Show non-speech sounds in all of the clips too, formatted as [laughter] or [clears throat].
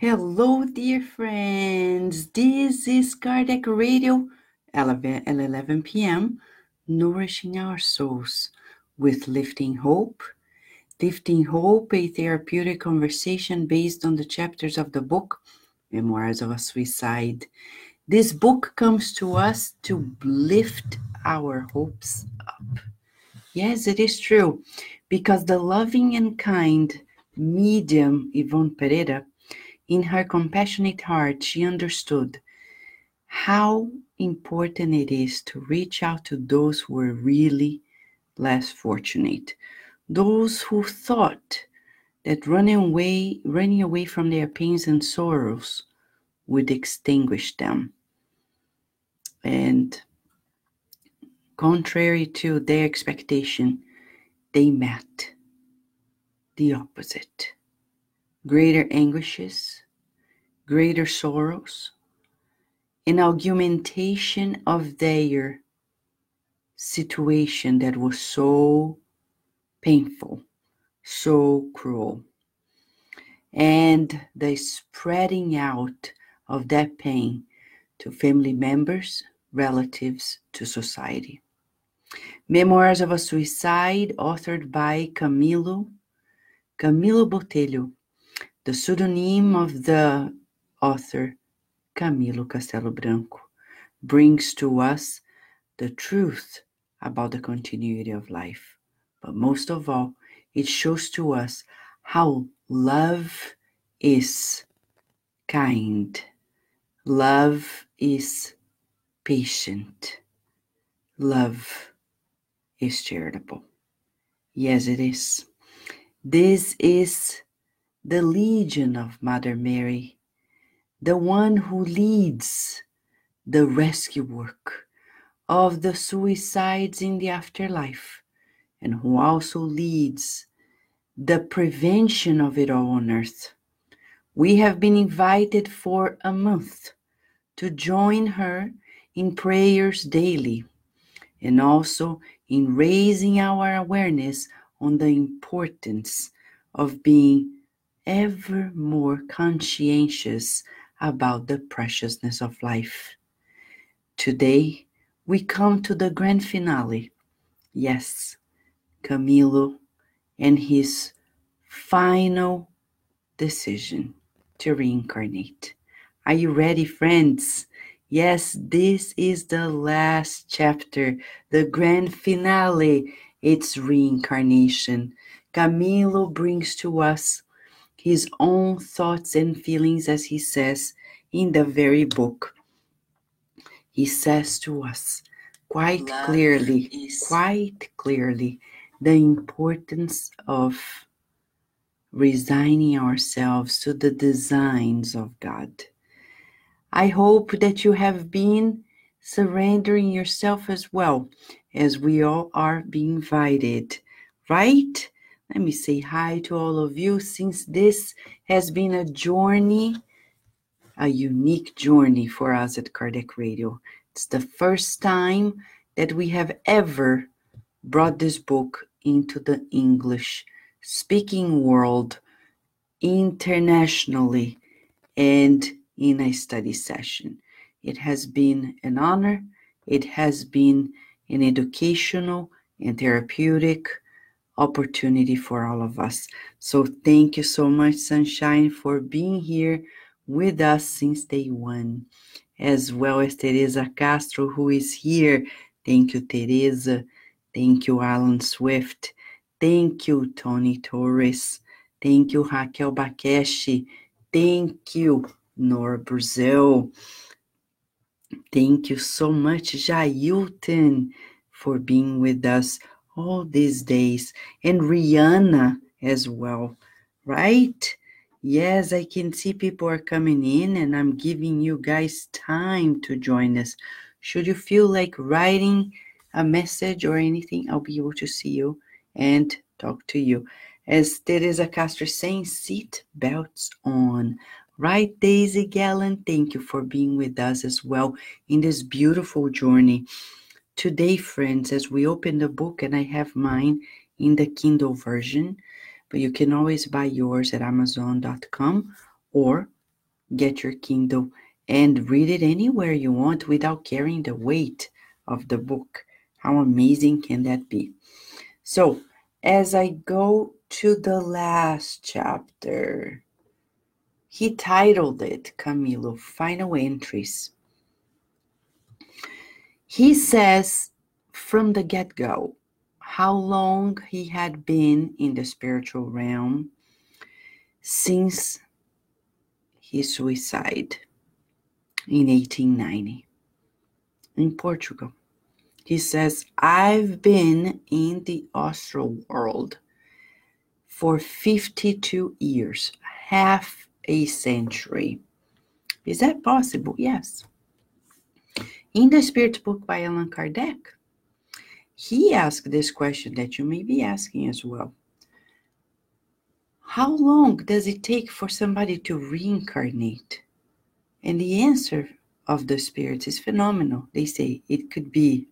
Hello, dear friends. This is Kardec Radio, 11, 11 p.m., nourishing our souls with lifting hope. Lifting Hope, a therapeutic conversation based on the chapters of the book Memoirs of a Suicide. This book comes to us to lift our hopes up. Yes, it is true, because the loving and kind medium Yvonne Pereira in her compassionate heart, she understood how important it is to reach out to those who are really less fortunate, those who thought that running away, running away from their pains and sorrows would extinguish them. And contrary to their expectation, they met the opposite greater anguishes, greater sorrows, an augmentation of their situation that was so painful, so cruel, and the spreading out of that pain to family members, relatives, to society. Memoirs of a Suicide, authored by Camilo, Camilo Botelho, the pseudonym of the author, Camilo Castelo Branco, brings to us the truth about the continuity of life. But most of all, it shows to us how love is kind, love is patient, love is charitable. Yes, it is. This is the Legion of Mother Mary, the one who leads the rescue work of the suicides in the afterlife, and who also leads the prevention of it all on earth. We have been invited for a month to join her in prayers daily and also in raising our awareness on the importance of being ever more conscientious about the preciousness of life. Today, we come to the grand finale. Yes, Camilo and his final decision to reincarnate. Are you ready, friends? Yes, this is the last chapter, the grand finale. It's reincarnation. Camilo brings to us his own thoughts and feelings, as he says in the very book. He says to us quite Love clearly, is... quite clearly, the importance of resigning ourselves to the designs of God. I hope that you have been surrendering yourself as well as we all are being invited, right? Let me say hi to all of you since this has been a journey, a unique journey for us at Kardec Radio. It's the first time that we have ever brought this book into the English speaking world internationally and in a study session. It has been an honor, it has been an educational and therapeutic opportunity for all of us. So thank you so much, Sunshine, for being here with us since day one, as well as Teresa Castro, who is here. Thank you, Teresa. Thank you, Alan Swift. Thank you, Tony Torres. Thank you, Raquel Bakeshi. Thank you, Nora Brazil. Thank you so much, Jailton, for being with us all these days, and Rihanna as well, right? Yes, I can see people are coming in, and I'm giving you guys time to join us. Should you feel like writing a message or anything, I'll be able to see you and talk to you. As Teresa Castro saying, seat belts on. Right, Daisy Gallen, thank you for being with us as well in this beautiful journey. Today, friends, as we open the book, and I have mine in the Kindle version, but you can always buy yours at Amazon.com or get your Kindle and read it anywhere you want without carrying the weight of the book. How amazing can that be? So, as I go to the last chapter, he titled it, Camilo, Final Entries. He says from the get go how long he had been in the spiritual realm since his suicide in 1890 in Portugal. He says, I've been in the astral world for 52 years, half a century. Is that possible? Yes. In the Spirit book by Allan Kardec, he asked this question that you may be asking as well. How long does it take for somebody to reincarnate? And the answer of the spirits is phenomenal. They say it could be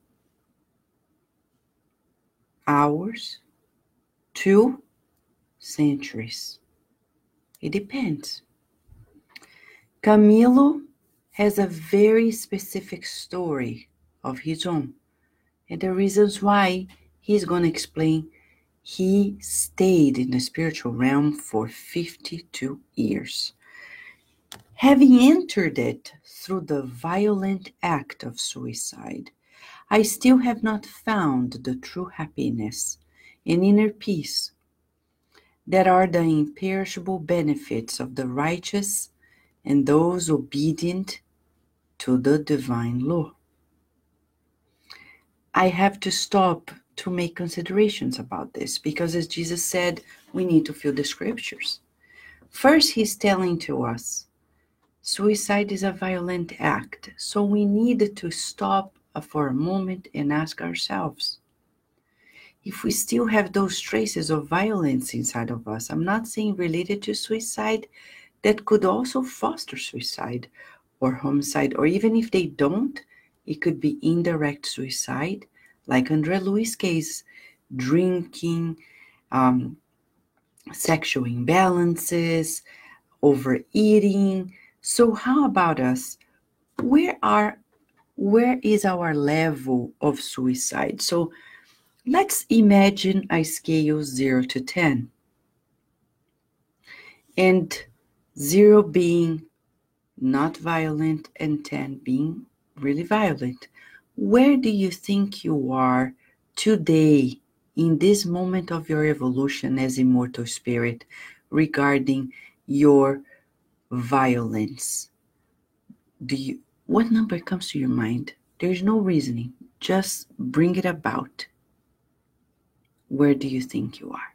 hours to centuries. It depends. Camilo has a very specific story of his own, and the reasons why he's going to explain. He stayed in the spiritual realm for 52 years. Having entered it through the violent act of suicide, I still have not found the true happiness and inner peace that are the imperishable benefits of the righteous and those obedient to the divine law. I have to stop to make considerations about this because, as Jesus said, we need to fill the scriptures. First, he's telling to us suicide is a violent act, so we need to stop for a moment and ask ourselves if we still have those traces of violence inside of us. I'm not saying related to suicide, that could also foster suicide or homicide, or even if they don't, it could be indirect suicide, like Andre Luiz' case, drinking, um, sexual imbalances, overeating. So, how about us? Where are where is our level of suicide? So let's imagine a scale 0 to 10. And 0 being not violent and 10 being really violent. Where do you think you are today in this moment of your evolution as immortal spirit regarding your violence? Do you what number comes to your mind? There's no reasoning. Just bring it about. Where do you think you are?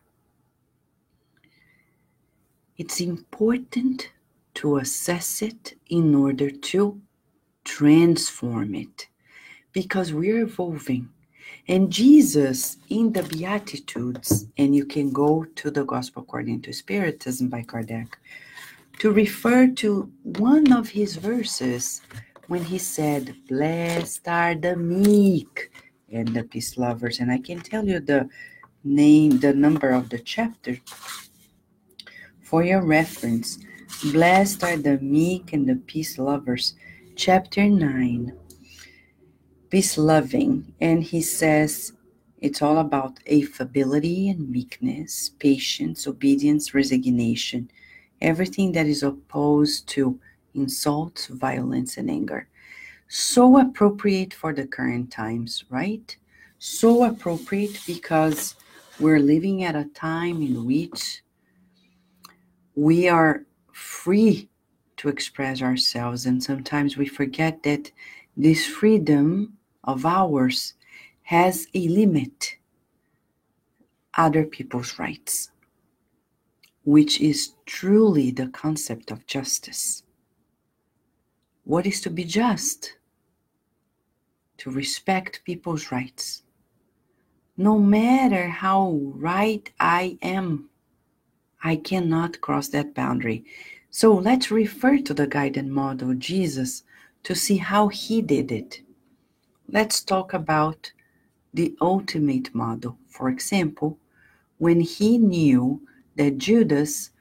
It's important to assess it in order to transform it because we're evolving. And Jesus, in the Beatitudes, and you can go to the Gospel according to Spiritism by Kardec, to refer to one of his verses when he said, Blessed are the meek and the peace lovers. And I can tell you the name, the number of the chapter for your reference. Blessed are the meek and the peace lovers. Chapter 9, peace loving. And he says, it's all about affability and meekness, patience, obedience, resignation, everything that is opposed to insults, violence, and anger. So appropriate for the current times, right? So appropriate because we're living at a time in which we are free to express ourselves, and sometimes we forget that this freedom of ours has a limit other people's rights, which is truly the concept of justice. What is to be just? To respect people's rights. No matter how right I am, I cannot cross that boundary. So let's refer to the guided model Jesus to see how he did it. Let's talk about the ultimate model. For example, when he knew that Judas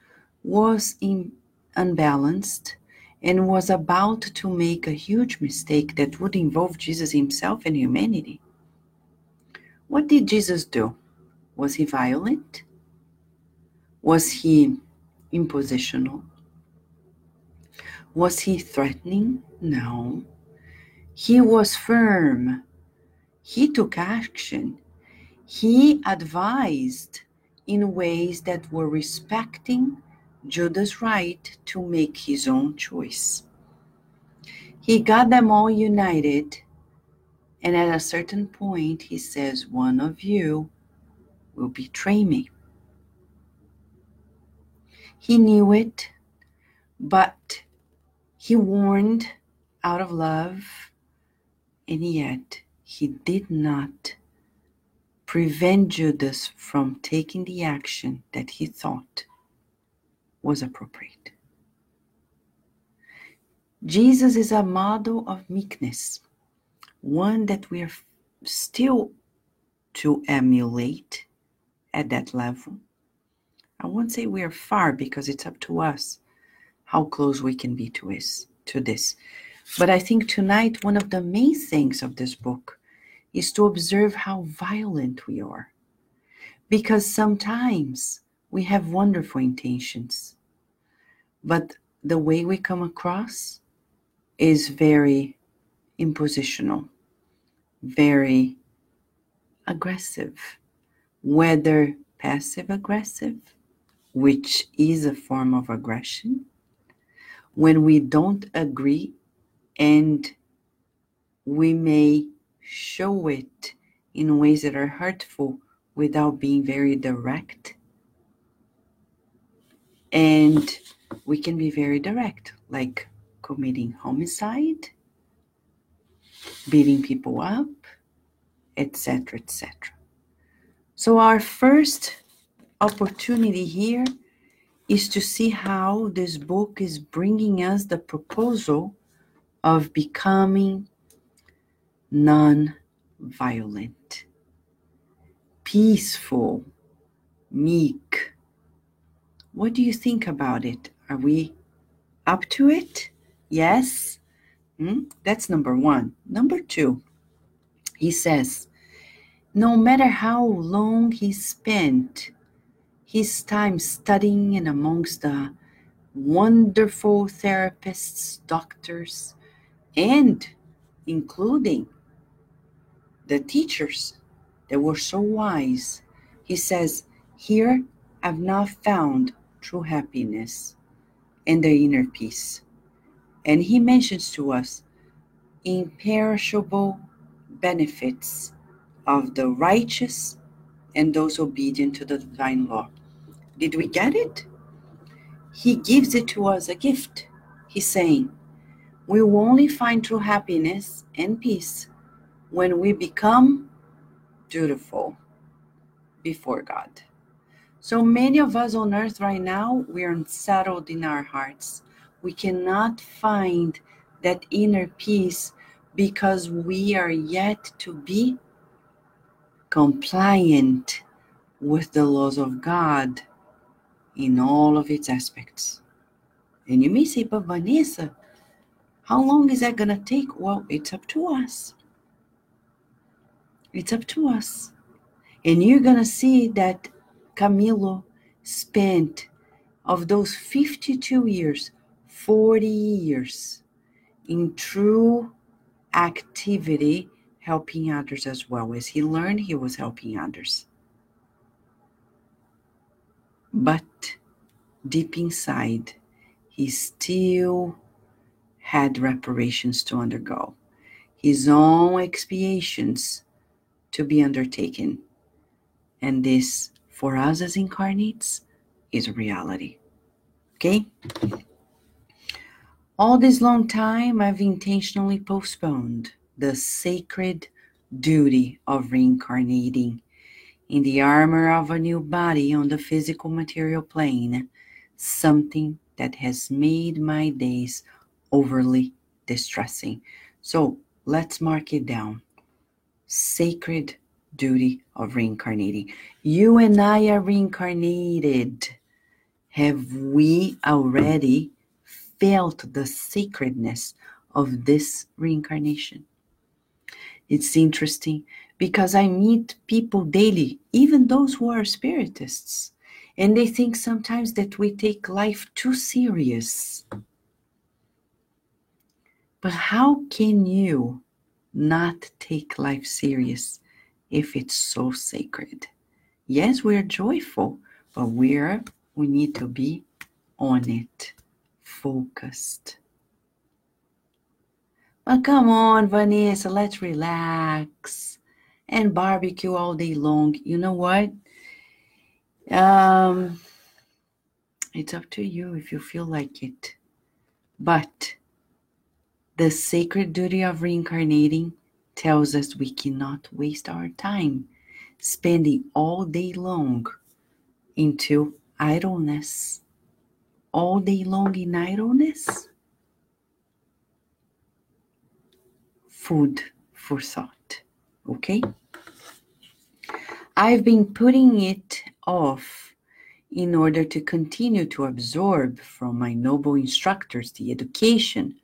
was in, unbalanced and was about to make a huge mistake that would involve Jesus himself and humanity. What did Jesus do? Was he violent? Was he impositional? Was he threatening? No. He was firm. He took action. He advised in ways that were respecting Judas' right to make his own choice. He got them all united, and at a certain point, he says, One of you will betray me. He knew it, but he warned out of love, and yet he did not prevent Judas from taking the action that he thought was appropriate. Jesus is a model of meekness, one that we are still to emulate at that level. I won't say we are far because it's up to us how close we can be to this, to this. But I think tonight one of the main things of this book is to observe how violent we are. Because sometimes we have wonderful intentions. But the way we come across is very impositional, very aggressive, whether passive aggressive, which is a form of aggression, when we don't agree and we may show it in ways that are hurtful without being very direct. And we can be very direct, like committing homicide, beating people up, etc., etc. So, our first opportunity here is to see how this book is bringing us the proposal of becoming non violent, peaceful, meek. What do you think about it? Are we up to it? Yes? Hmm? That's number one. Number two, he says, no matter how long he spent his time studying and amongst the wonderful therapists, doctors, and including the teachers that were so wise. He says, Here I've now found true happiness and the inner peace. And he mentions to us imperishable benefits of the righteous and those obedient to the divine law. Did we get it? He gives it to us a gift. He's saying, we will only find true happiness and peace when we become dutiful before God. So many of us on earth right now, we are unsettled in our hearts. We cannot find that inner peace because we are yet to be compliant with the laws of God in all of its aspects. And you may say, but Vanessa, how long is that going to take? Well, it's up to us. It's up to us. And you're going to see that Camilo spent, of those 52 years, 40 years in true activity, helping others as well. As he learned, he was helping others. But deep inside, he still had reparations to undergo, his own expiations to be undertaken. And this, for us as incarnates, is a reality. Okay? All this long time, I've intentionally postponed the sacred duty of reincarnating in the armor of a new body on the physical material plane, something that has made my days overly distressing. So let's mark it down sacred duty of reincarnating. You and I are reincarnated. Have we already felt the sacredness of this reincarnation. It's interesting because I meet people daily, even those who are spiritists, and they think sometimes that we take life too serious. But how can you not take life serious if it's so sacred? Yes, we're joyful, but we're we need to be on it, focused. But come on, Vanessa, let's relax and barbecue all day long. You know what? Um, it's up to you if you feel like it. But the sacred duty of reincarnating tells us we cannot waste our time spending all day long into idleness. All day long in idleness? Food for thought. Okay? I've been putting it off in order to continue to absorb from my noble instructors the education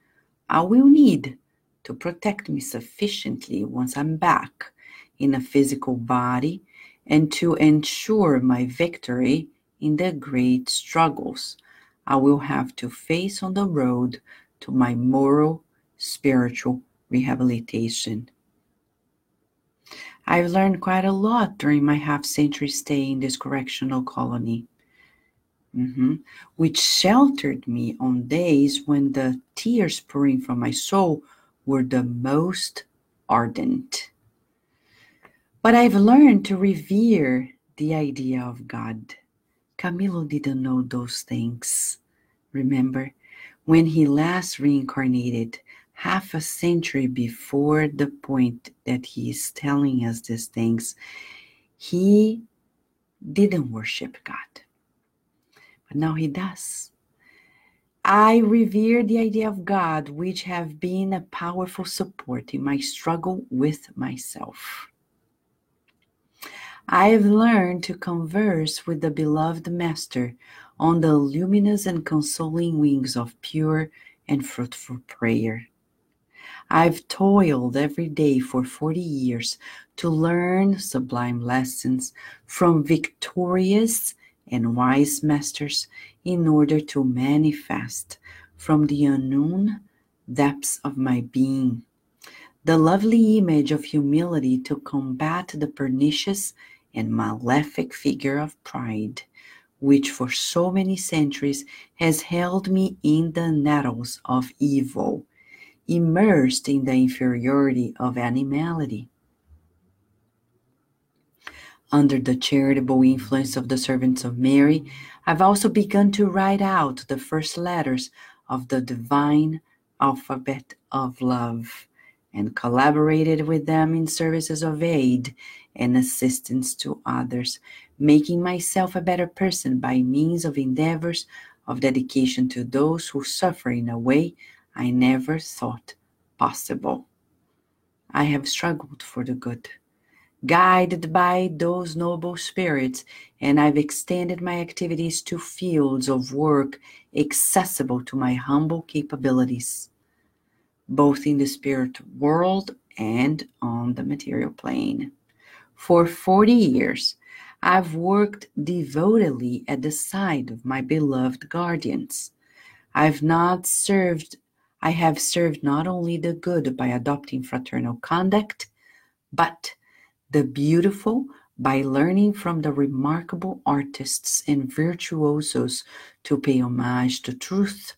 I will need to protect me sufficiently once I'm back in a physical body and to ensure my victory in the great struggles I will have to face on the road to my moral, spiritual rehabilitation. I've learned quite a lot during my half century stay in this correctional colony, mm-hmm, which sheltered me on days when the tears pouring from my soul were the most ardent. But I've learned to revere the idea of God. Camilo didn't know those things. Remember, when he last reincarnated, half a century before the point that he is telling us these things, he didn't worship God. But now he does. I revere the idea of God, which have been a powerful support in my struggle with myself. I have learned to converse with the beloved Master on the luminous and consoling wings of pure and fruitful prayer. I've toiled every day for 40 years to learn sublime lessons from victorious and wise masters in order to manifest from the unknown depths of my being. The lovely image of humility to combat the pernicious and malefic figure of pride, which for so many centuries has held me in the nettles of evil, immersed in the inferiority of animality. Under the charitable influence of the servants of Mary, I've also begun to write out the first letters of the divine alphabet of love and collaborated with them in services of aid and assistance to others, making myself a better person by means of endeavors of dedication to those who suffer in a way I never thought possible. I have struggled for the good, guided by those noble spirits, and I've extended my activities to fields of work accessible to my humble capabilities both in the spirit world and on the material plane. For 40 years, I've worked devotedly at the side of my beloved guardians. I've not served, I have served not only the good by adopting fraternal conduct, but the beautiful by learning from the remarkable artists and virtuosos to pay homage to truth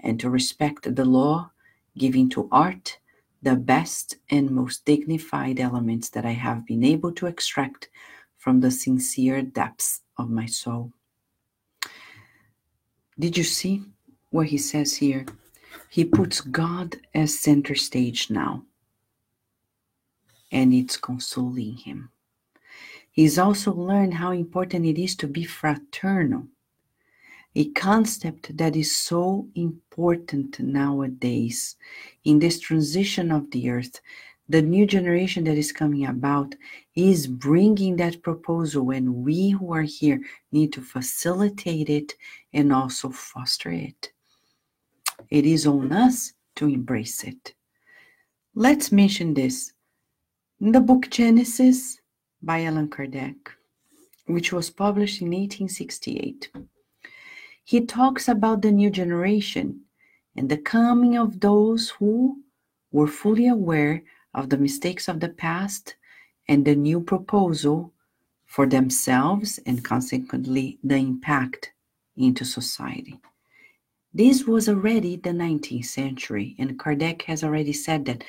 and to respect the law giving to art the best and most dignified elements that I have been able to extract from the sincere depths of my soul. Did you see what he says here? He puts God as center stage now, and it's consoling him. He's also learned how important it is to be fraternal a concept that is so important nowadays in this transition of the earth. The new generation that is coming about is bringing that proposal, and we who are here need to facilitate it and also foster it. It is on us to embrace it. Let's mention this. In the book Genesis by Allan Kardec, which was published in 1868, he talks about the new generation and the coming of those who were fully aware of the mistakes of the past and the new proposal for themselves and consequently the impact into society. This was already the 19th century, and Kardec has already said that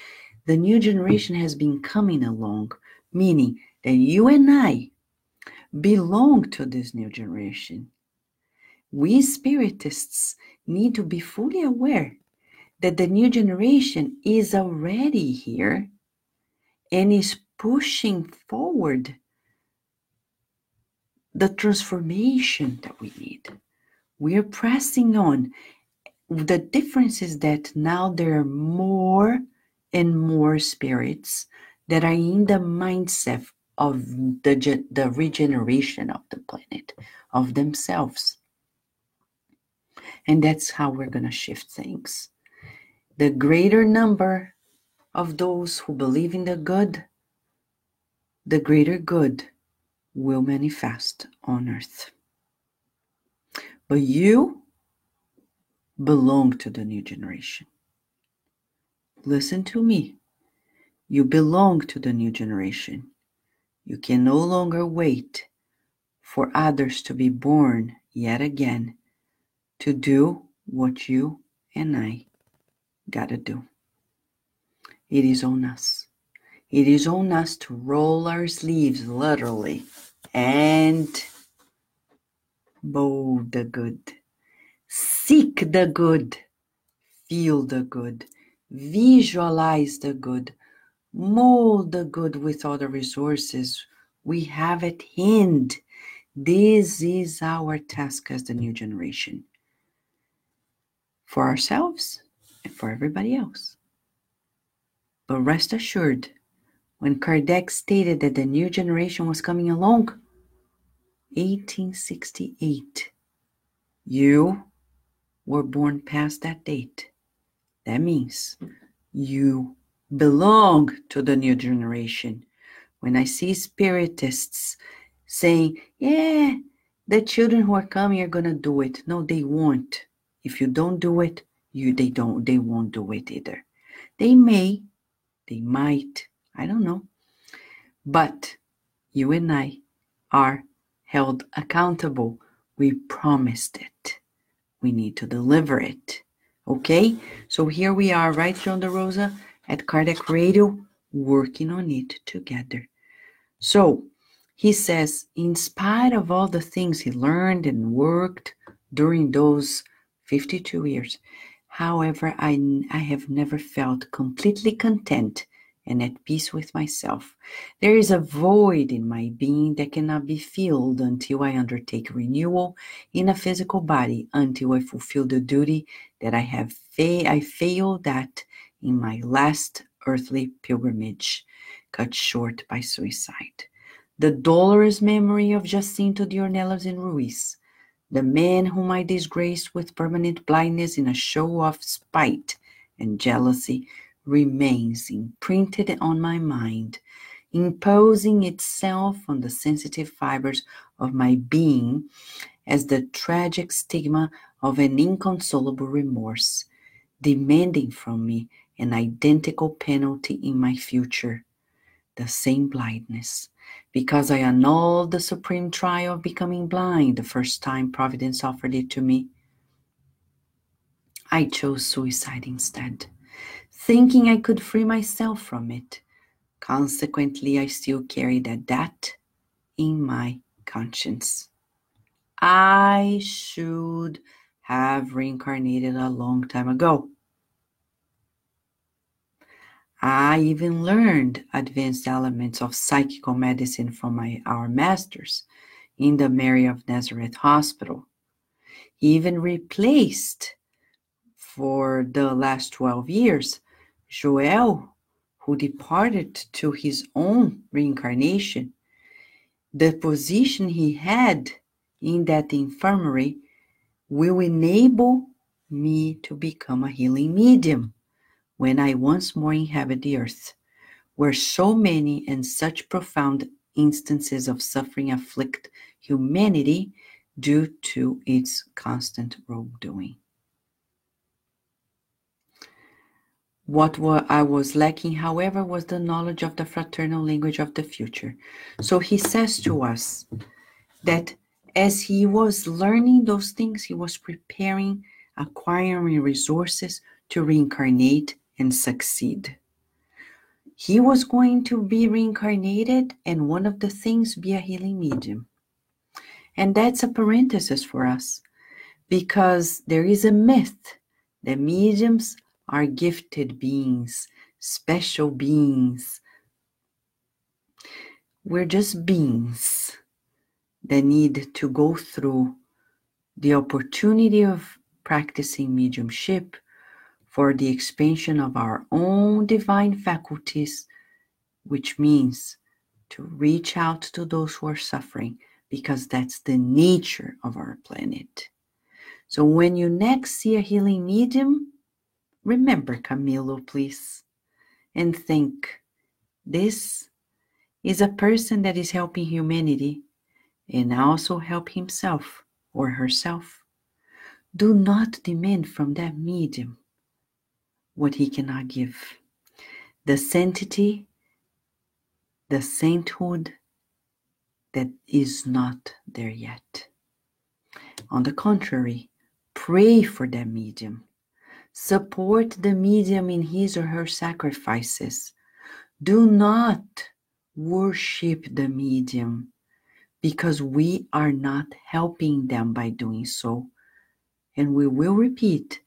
the new generation has been coming along, meaning that you and I belong to this new generation. We spiritists need to be fully aware that the new generation is already here and is pushing forward the transformation that we need. We are pressing on. The difference is that now there are more and more spirits that are in the mindset of the, the regeneration of the planet, of themselves. And that's how we're going to shift things. The greater number of those who believe in the good, the greater good will manifest on earth. But you belong to the new generation. Listen to me. You belong to the new generation. You can no longer wait for others to be born yet again to do what you and I gotta do. It is on us. It is on us to roll our sleeves literally and mold the good. Seek the good. Feel the good. Visualize the good. Mold the good with all the resources we have at hand. This is our task as the new generation for ourselves and for everybody else. But rest assured, when Kardec stated that the new generation was coming along, 1868, you were born past that date. That means you belong to the new generation. When I see spiritists saying, yeah, the children who are coming are going to do it. No, they won't. If you don't do it, you they don't they won't do it either. They may, they might, I don't know. But you and I are held accountable. We promised it. We need to deliver it. Okay? So here we are, right, John da Rosa, at Kardec Radio, working on it together. So he says, in spite of all the things he learned and worked during those 52 years, however, I, I have never felt completely content and at peace with myself. There is a void in my being that cannot be filled until I undertake renewal in a physical body, until I fulfill the duty that I have fa- I failed at in my last earthly pilgrimage, cut short by suicide. The dolorous memory of Jacinto de Ornelas and Ruiz, the man whom I disgraced with permanent blindness in a show of spite and jealousy, remains imprinted on my mind, imposing itself on the sensitive fibers of my being as the tragic stigma of an inconsolable remorse, demanding from me an identical penalty in my future, the same blindness, because I annulled the supreme trial of becoming blind the first time Providence offered it to me. I chose suicide instead thinking I could free myself from it. Consequently, I still carry that debt in my conscience. I should have reincarnated a long time ago. I even learned advanced elements of psychical medicine from my, our masters in the Mary of Nazareth Hospital. He even replaced for the last 12 years Joel, who departed to his own reincarnation, the position he had in that infirmary will enable me to become a healing medium when I once more inhabit the earth, where so many and such profound instances of suffering afflict humanity due to its constant wrongdoing. What I was lacking, however, was the knowledge of the fraternal language of the future. So he says to us that as he was learning those things, he was preparing, acquiring resources to reincarnate and succeed. He was going to be reincarnated, and one of the things be a healing medium. And that's a parenthesis for us because there is a myth that mediums are gifted beings, special beings. We're just beings that need to go through the opportunity of practicing mediumship for the expansion of our own divine faculties, which means to reach out to those who are suffering because that's the nature of our planet. So when you next see a healing medium, remember Camilo, please, and think this is a person that is helping humanity and also help himself or herself. Do not demand from that medium what he cannot give. The sanctity, the sainthood that is not there yet. On the contrary, pray for that medium. Support the medium in his or her sacrifices. Do not worship the medium because we are not helping them by doing so. And we will repeat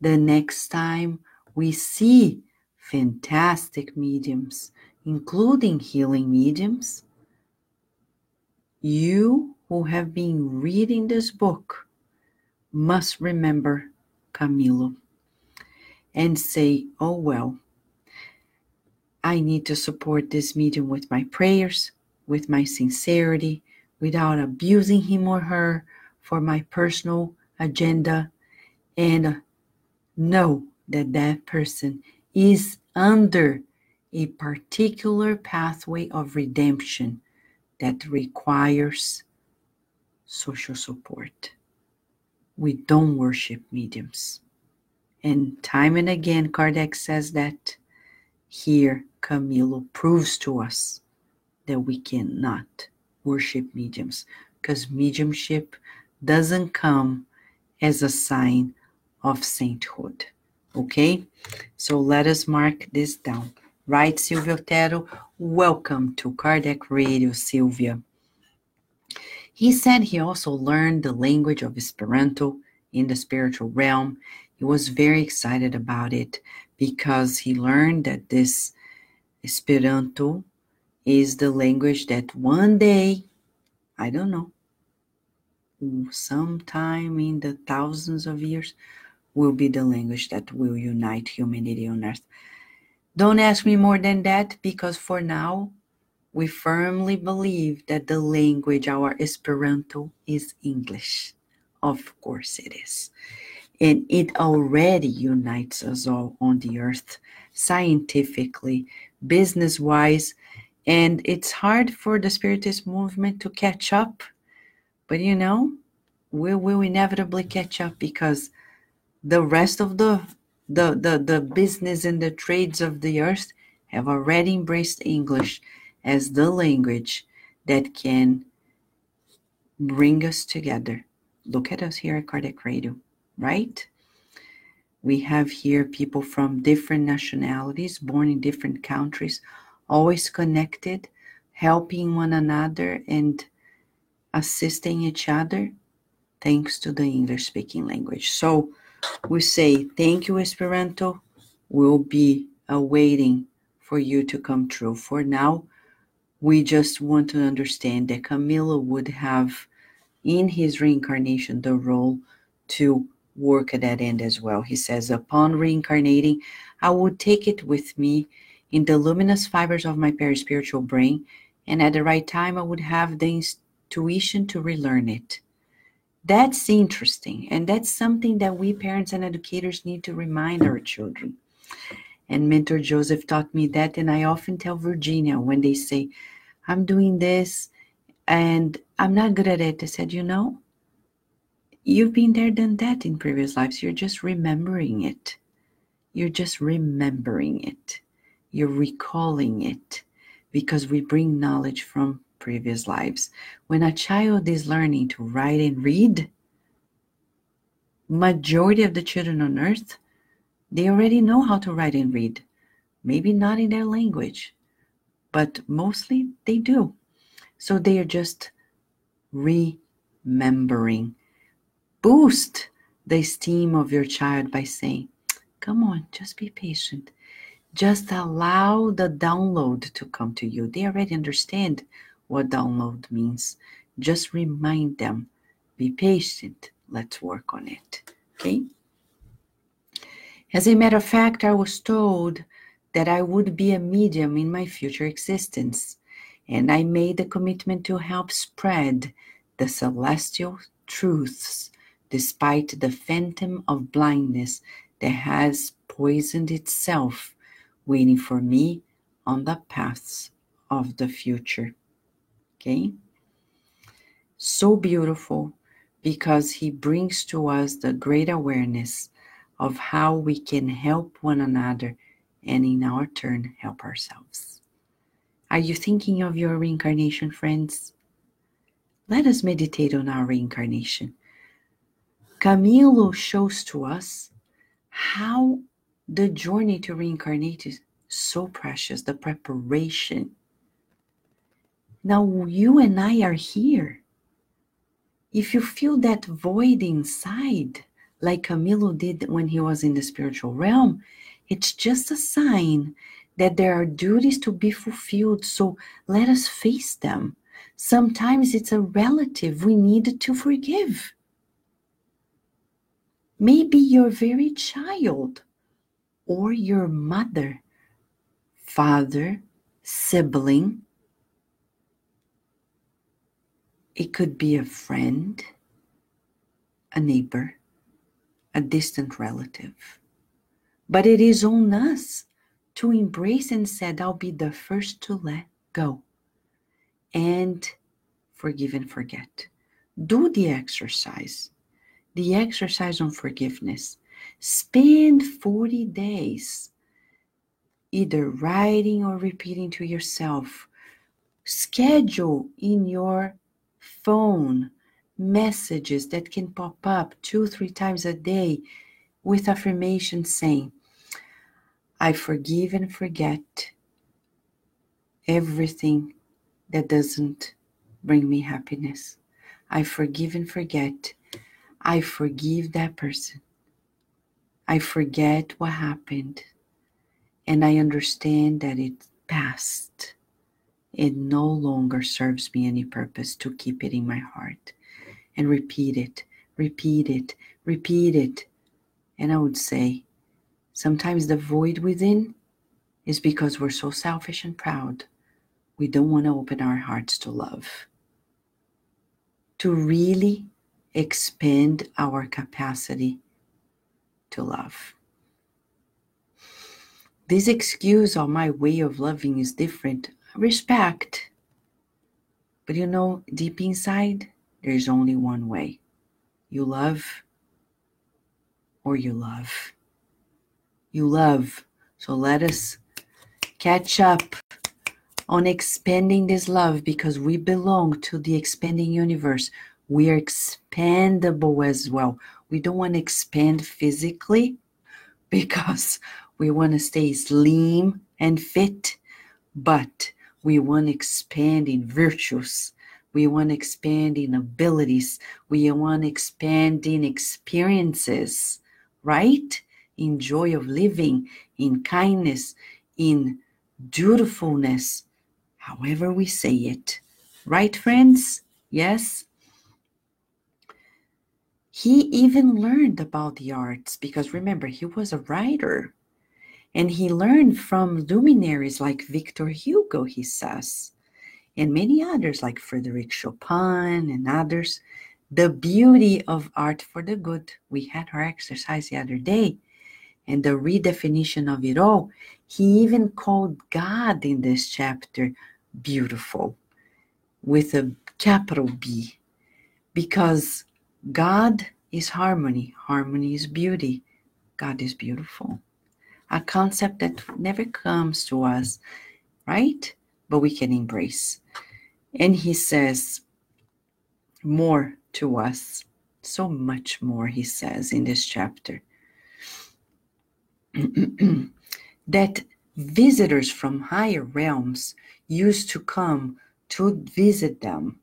the next time we see fantastic mediums, including healing mediums. You who have been reading this book must remember Camilo and say, oh, well, I need to support this medium with my prayers, with my sincerity, without abusing him or her for my personal agenda, and know that that person is under a particular pathway of redemption that requires social support. We don't worship mediums. And time and again, Kardec says that here Camilo proves to us that we cannot worship mediums because mediumship doesn't come as a sign of sainthood. Okay? So let us mark this down. Right, Silvia Otero? Welcome to Kardec Radio, Silvia. He said he also learned the language of Esperanto in the spiritual realm. He was very excited about it because he learned that this Esperanto is the language that one day, I don't know, sometime in the thousands of years, will be the language that will unite humanity on earth. Don't ask me more than that because for now, we firmly believe that the language, our Esperanto, is English. Of course it is. And it already unites us all on the earth, scientifically, business wise, and it's hard for the Spiritist movement to catch up. But you know, we will inevitably catch up because the rest of the the, the, the business and the trades of the earth have already embraced English as the language that can bring us together. Look at us here at Kardec Radio, right? We have here people from different nationalities, born in different countries, always connected, helping one another and assisting each other thanks to the English speaking language. So we say, Thank you, Esperanto. We'll be awaiting for you to come true. For now, we just want to understand that Camilo would have in his reincarnation the role to work at that end as well. He says, Upon reincarnating, I would take it with me in the luminous fibers of my perispiritual brain, and at the right time, I would have the intuition to relearn it. That's interesting. And that's something that we parents and educators need to remind our children. And Mentor Joseph taught me that. And I often tell Virginia when they say, I'm doing this and I'm not good at it, I said, you know, you've been there, done that in previous lives. You're just remembering it. You're just remembering it. You're recalling it because we bring knowledge from previous lives. When a child is learning to write and read, majority of the children on earth, they already know how to write and read. Maybe not in their language, but mostly they do. So they are just remembering. Boost the esteem of your child by saying, Come on, just be patient. Just allow the download to come to you. They already understand what download means. Just remind them be patient. Let's work on it. Okay? As a matter of fact, I was told that I would be a medium in my future existence, and I made the commitment to help spread the celestial truths despite the phantom of blindness that has poisoned itself, waiting for me on the paths of the future. Okay? So beautiful because he brings to us the great awareness of how we can help one another and in our turn help ourselves. Are you thinking of your reincarnation, friends? Let us meditate on our reincarnation. Camilo shows to us how the journey to reincarnate is so precious, the preparation now you and I are here. If you feel that void inside, like Camilo did when he was in the spiritual realm, it's just a sign that there are duties to be fulfilled. So let us face them. Sometimes it's a relative we need to forgive. Maybe your very child or your mother, father, sibling, It could be a friend, a neighbor, a distant relative. But it is on us to embrace and said, I'll be the first to let go and forgive and forget. Do the exercise, the exercise on forgiveness. Spend 40 days either writing or repeating to yourself. Schedule in your phone messages that can pop up two, three times a day with affirmations saying, I forgive and forget everything that doesn't bring me happiness. I forgive and forget. I forgive that person. I forget what happened. And I understand that it passed it no longer serves me any purpose to keep it in my heart. And repeat it, repeat it, repeat it. And I would say, sometimes the void within is because we're so selfish and proud. We don't want to open our hearts to love, to really expand our capacity to love. This excuse on my way of loving is different respect. But you know, deep inside, there's only one way you love or you love. You love. So let us catch up on expanding this love because we belong to the expanding universe. We are expandable as well. We don't want to expand physically [laughs] because we want to stay slim and fit, but we want to expand in virtues. We want to expand in abilities. We want to expand in experiences, right? In joy of living, in kindness, in dutifulness, however we say it. Right, friends? Yes? He even learned about the arts because remember, he was a writer. And he learned from luminaries like Victor Hugo, he says, and many others like Frederic Chopin and others. the beauty of art for the good. We had our exercise the other day and the redefinition of it all. He even called God in this chapter beautiful with a capital B because God is harmony, harmony is beauty, God is beautiful. A concept that never comes to us, right? But we can embrace. And he says more to us, so much more, he says in this chapter. [clears throat] that visitors from higher realms used to come to visit them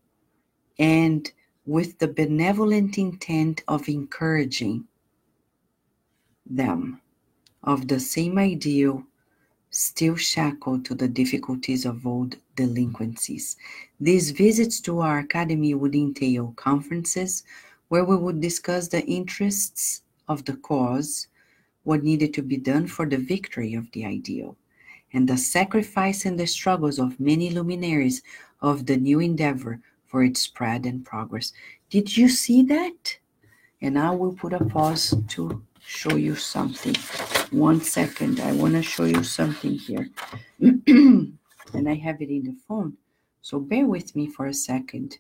and with the benevolent intent of encouraging them of the same ideal still shackled to the difficulties of old delinquencies. These visits to our academy would entail conferences where we would discuss the interests of the cause, what needed to be done for the victory of the ideal, and the sacrifice and the struggles of many luminaries of the new endeavor for its spread and progress. Did you see that? And I will put a pause to show you something. One second, I want to show you something here. [clears throat] and I have it in the phone. So bear with me for a second.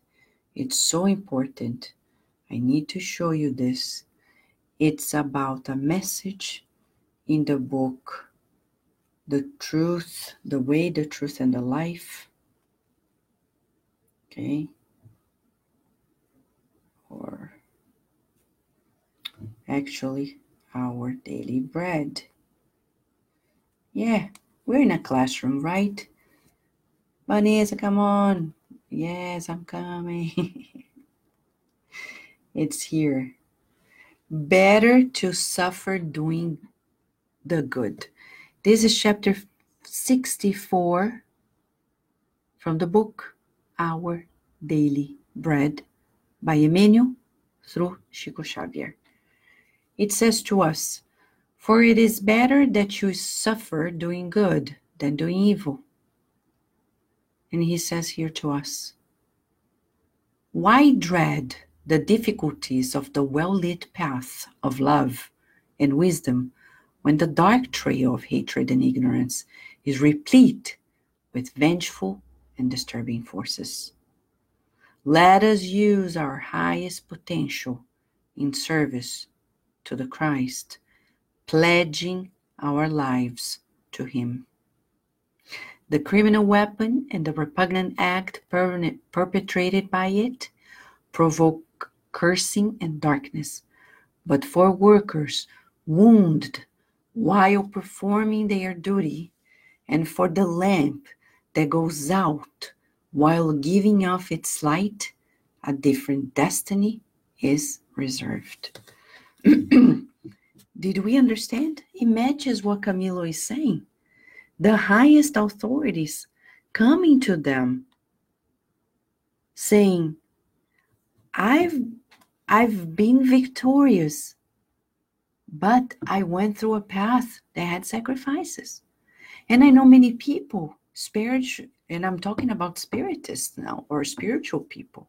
It's so important. I need to show you this. It's about a message in the book The Truth, the Way, the Truth, and the Life. Okay. Actually, our daily bread. Yeah, we're in a classroom, right? Vanessa, come on. Yes, I'm coming. [laughs] it's here. Better to suffer doing the good. This is chapter 64 from the book Our Daily Bread by Emmanuel through Chico Xavier. It says to us, For it is better that you suffer doing good than doing evil. And he says here to us, Why dread the difficulties of the well lit path of love and wisdom when the dark trail of hatred and ignorance is replete with vengeful and disturbing forces? Let us use our highest potential in service to the Christ, pledging our lives to Him. The criminal weapon and the repugnant act perpetrated by it provoke cursing and darkness, but for workers wounded while performing their duty, and for the lamp that goes out while giving off its light, a different destiny is reserved. [clears throat] Did we understand? It matches what Camilo is saying. The highest authorities coming to them saying, I've I've been victorious, but I went through a path that had sacrifices. And I know many people, spiritual, and I'm talking about spiritists now or spiritual people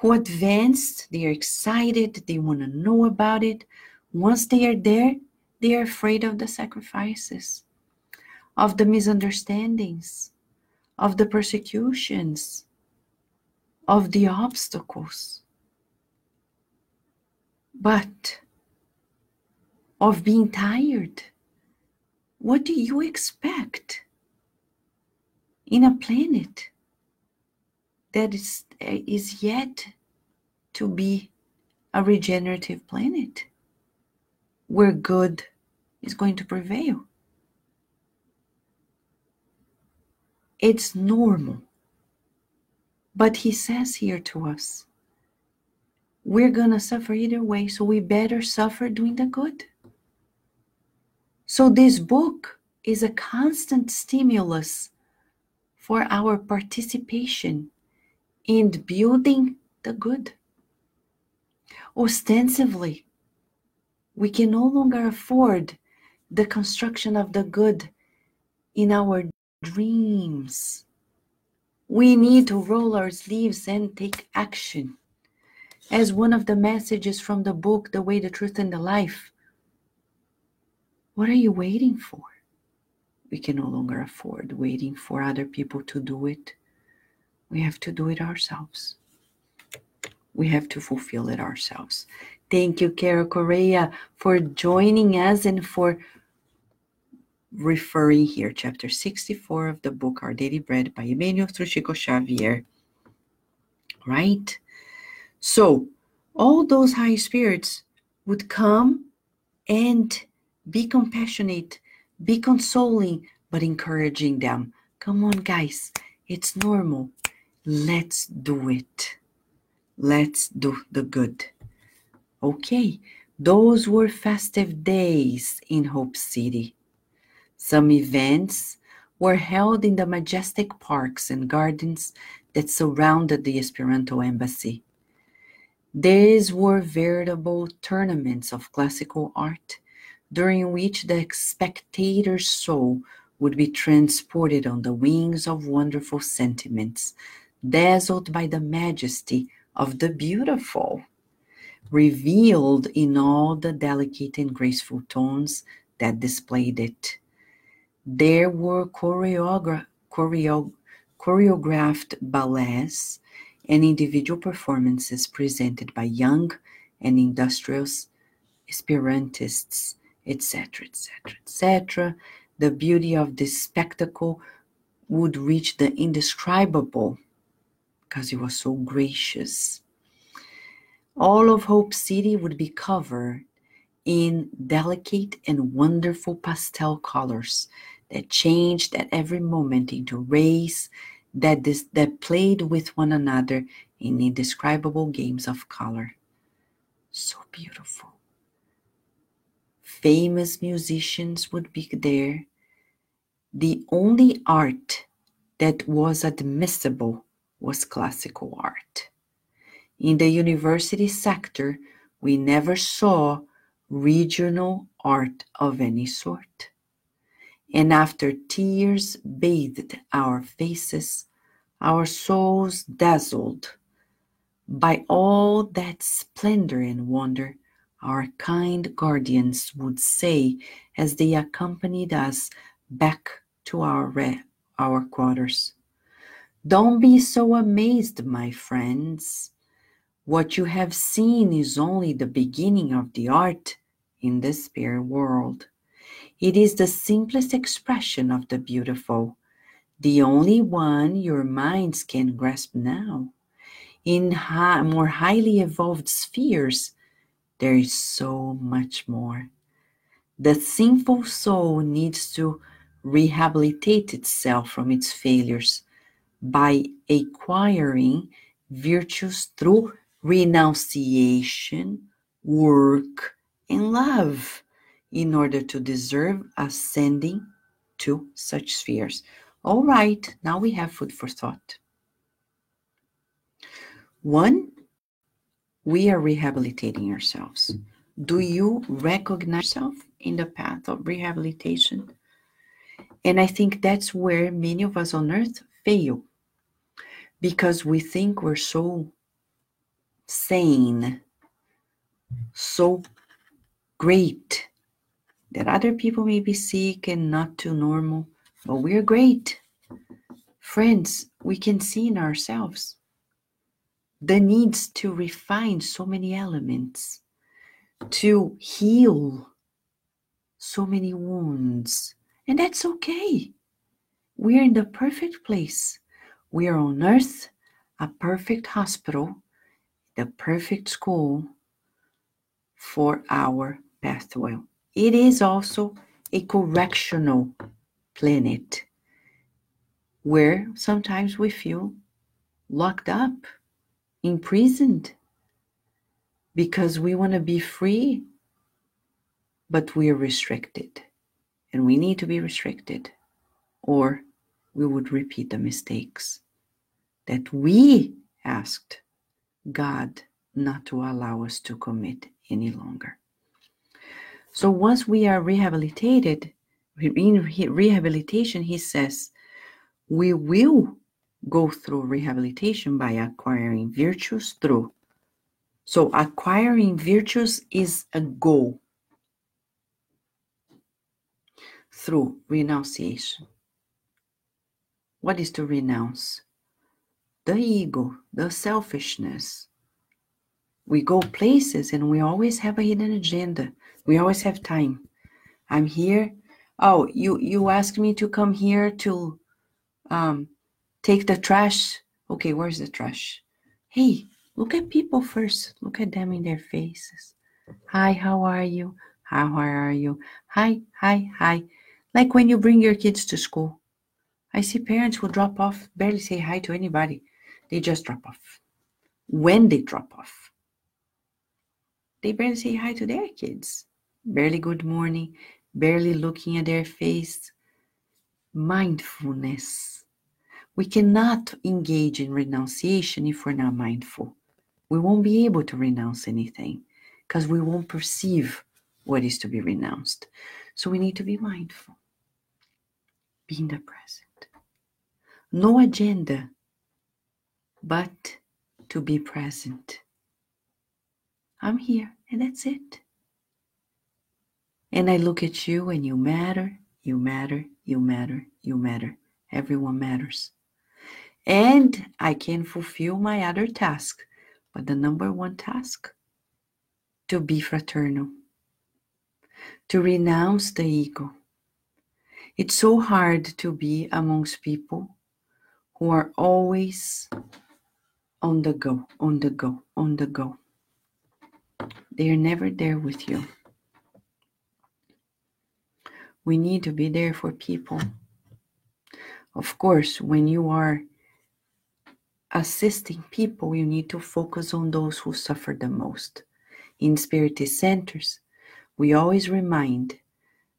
who advanced, they are excited, they want to know about it. Once they are there, they are afraid of the sacrifices, of the misunderstandings, of the persecutions, of the obstacles. But of being tired, what do you expect in a planet that is, is yet to be a regenerative planet where good is going to prevail. It's normal. But he says here to us, we're going to suffer either way, so we better suffer doing the good. So, this book is a constant stimulus for our participation in building the good. Ostensibly, we can no longer afford the construction of the good in our dreams. We need to roll our sleeves and take action. as one of the messages from the book, The Way, the Truth, and the Life. What are you waiting for? We can no longer afford waiting for other people to do it. We have to do it ourselves. We have to fulfill it ourselves. Thank you, Carol Correa, for joining us and for referring here, chapter 64 of the book Our Daily Bread by Emmanuel through Chico Xavier. Right? So, all those high spirits would come and be compassionate, be consoling, but encouraging them. Come on, guys, it's normal. Let's do it. Let's do the good. Okay, those were festive days in Hope City. Some events were held in the majestic parks and gardens that surrounded the Esperanto embassy. These were veritable tournaments of classical art, during which the spectator's soul would be transported on the wings of wonderful sentiments, dazzled by the majesty of the beautiful, revealed in all the delicate and graceful tones that displayed it. There were choreogra- choreo- choreographed ballets and individual performances presented by young and industrious Esperantists, etc., etc., etc. The beauty of this spectacle would reach the indescribable because he was so gracious. All of Hope City would be covered in delicate and wonderful pastel colors that changed at every moment into rays that, this, that played with one another in indescribable games of color. So beautiful. Famous musicians would be there. The only art that was admissible was classical art. In the university sector, we never saw regional art of any sort and after tears bathed our faces, our souls dazzled by all that splendor and wonder, our kind guardians would say as they accompanied us back to our, re- our quarters. Don't be so amazed, my friends. What you have seen is only the beginning of the art in the spirit world. It is the simplest expression of the beautiful, the only one your minds can grasp now. In high, more highly evolved spheres, there is so much more. The sinful soul needs to rehabilitate itself from its failures by acquiring virtues through renunciation, work, and love in order to deserve ascending to such spheres. All right, now we have food for thought. One, we are rehabilitating ourselves. Do you recognize yourself in the path of rehabilitation? And I think that's where many of us on earth fail because we think we're so sane, so great, that other people may be sick and not too normal, but we're great. Friends, we can see in ourselves the needs to refine so many elements, to heal so many wounds, and that's okay. We're in the perfect place. We are on earth, a perfect hospital, the perfect school for our pathway. It is also a correctional planet where sometimes we feel locked up, imprisoned, because we want to be free, but we are restricted. And we need to be restricted, or we would repeat the mistakes that we asked God not to allow us to commit any longer. So once we are rehabilitated, in rehabilitation, he says, we will go through rehabilitation by acquiring virtues through So, acquiring virtues is a goal through renunciation. What is to renounce? The ego, the selfishness. We go places and we always have a hidden agenda. We always have time. I'm here. Oh, you you asked me to come here to um take the trash. Okay, where's the trash? Hey, Look at people first. Look at them in their faces. Hi, how are you? How, how are you? Hi, hi, hi. Like when you bring your kids to school. I see parents who drop off, barely say hi to anybody. They just drop off. When they drop off, they barely say hi to their kids. Barely good morning, barely looking at their face. Mindfulness. We cannot engage in renunciation if we're not mindful we won't be able to renounce anything because we won't perceive what is to be renounced. So we need to be mindful, be in the present. No agenda, but to be present. I'm here, and that's it. And I look at you, and you matter, you matter, you matter, you matter. Everyone matters. And I can fulfill my other task but the number one task to be fraternal, to renounce the ego. It's so hard to be amongst people who are always on the go, on the go, on the go. They are never there with you. We need to be there for people. Of course, when you are assisting people, you need to focus on those who suffer the most. In Spiritist centers, we always remind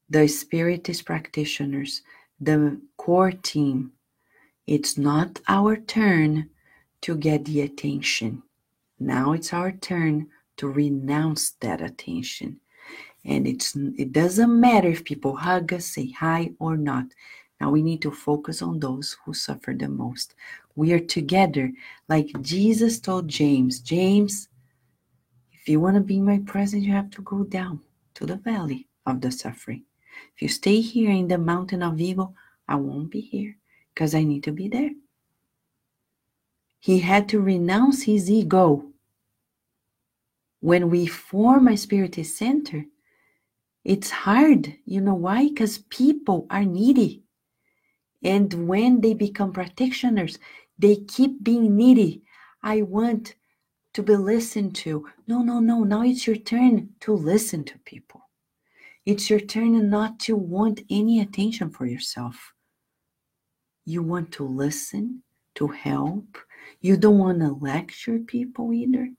the Spiritist practitioners, the core team, it's not our turn to get the attention. Now it's our turn to renounce that attention. And it's it doesn't matter if people hug us, say hi or not. Now we need to focus on those who suffer the most. We are together, like Jesus told James James, if you want to be in my presence, you have to go down to the valley of the suffering. If you stay here in the mountain of evil, I won't be here because I need to be there. He had to renounce his ego. When we form a spiritist center, it's hard. You know why? Because people are needy. And when they become practitioners, they keep being needy. I want to be listened to. No, no, no. Now it's your turn to listen to people. It's your turn not to want any attention for yourself. You want to listen, to help. You don't want to lecture people either.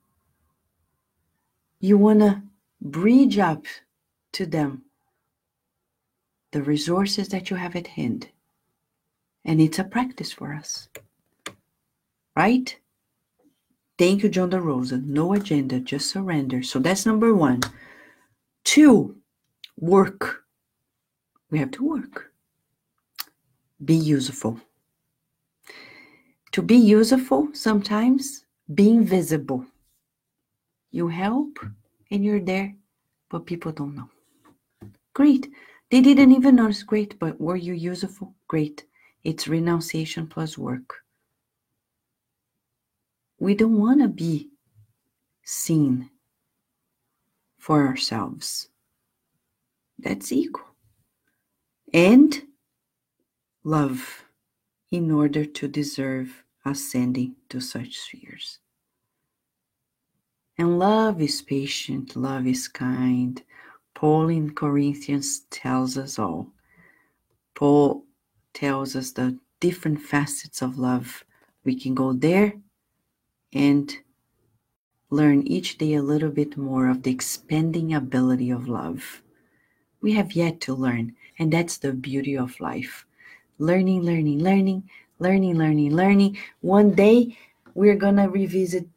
You want to bridge up to them the resources that you have at hand. And it's a practice for us. Right? Thank you, John DeRosa. No agenda, just surrender. So that's number one. Two, work. We have to work. Be useful. To be useful, sometimes being visible. You help and you're there, but people don't know. Great. They didn't even notice. Great, but were you useful? Great. It's renunciation plus work. We don't want to be seen for ourselves. That's ego. And love in order to deserve ascending to such spheres. And love is patient, love is kind. Paul in Corinthians tells us all. Paul tells us the different facets of love. We can go there and learn each day a little bit more of the expanding ability of love. We have yet to learn, and that's the beauty of life. Learning, learning, learning, learning, learning, learning. One day we're going to revisit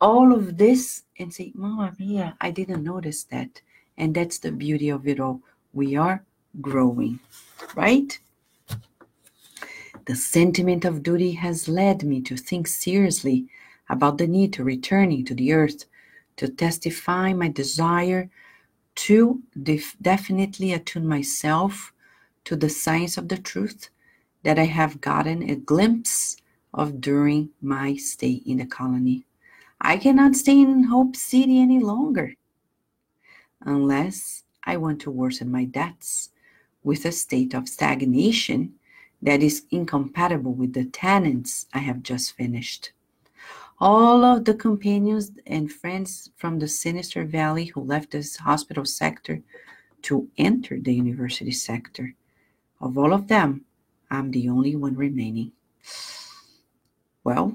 all of this and say, Mama Mia, I didn't notice that. And that's the beauty of it all. We are growing, right? The sentiment of duty has led me to think seriously about the need to returning to the earth to testify my desire to def- definitely attune myself to the science of the truth that I have gotten a glimpse of during my stay in the colony. I cannot stay in Hope City any longer unless I want to worsen my debts with a state of stagnation that is incompatible with the tenants I have just finished. All of the companions and friends from the Sinister Valley who left this hospital sector to enter the university sector. Of all of them, I'm the only one remaining. Well,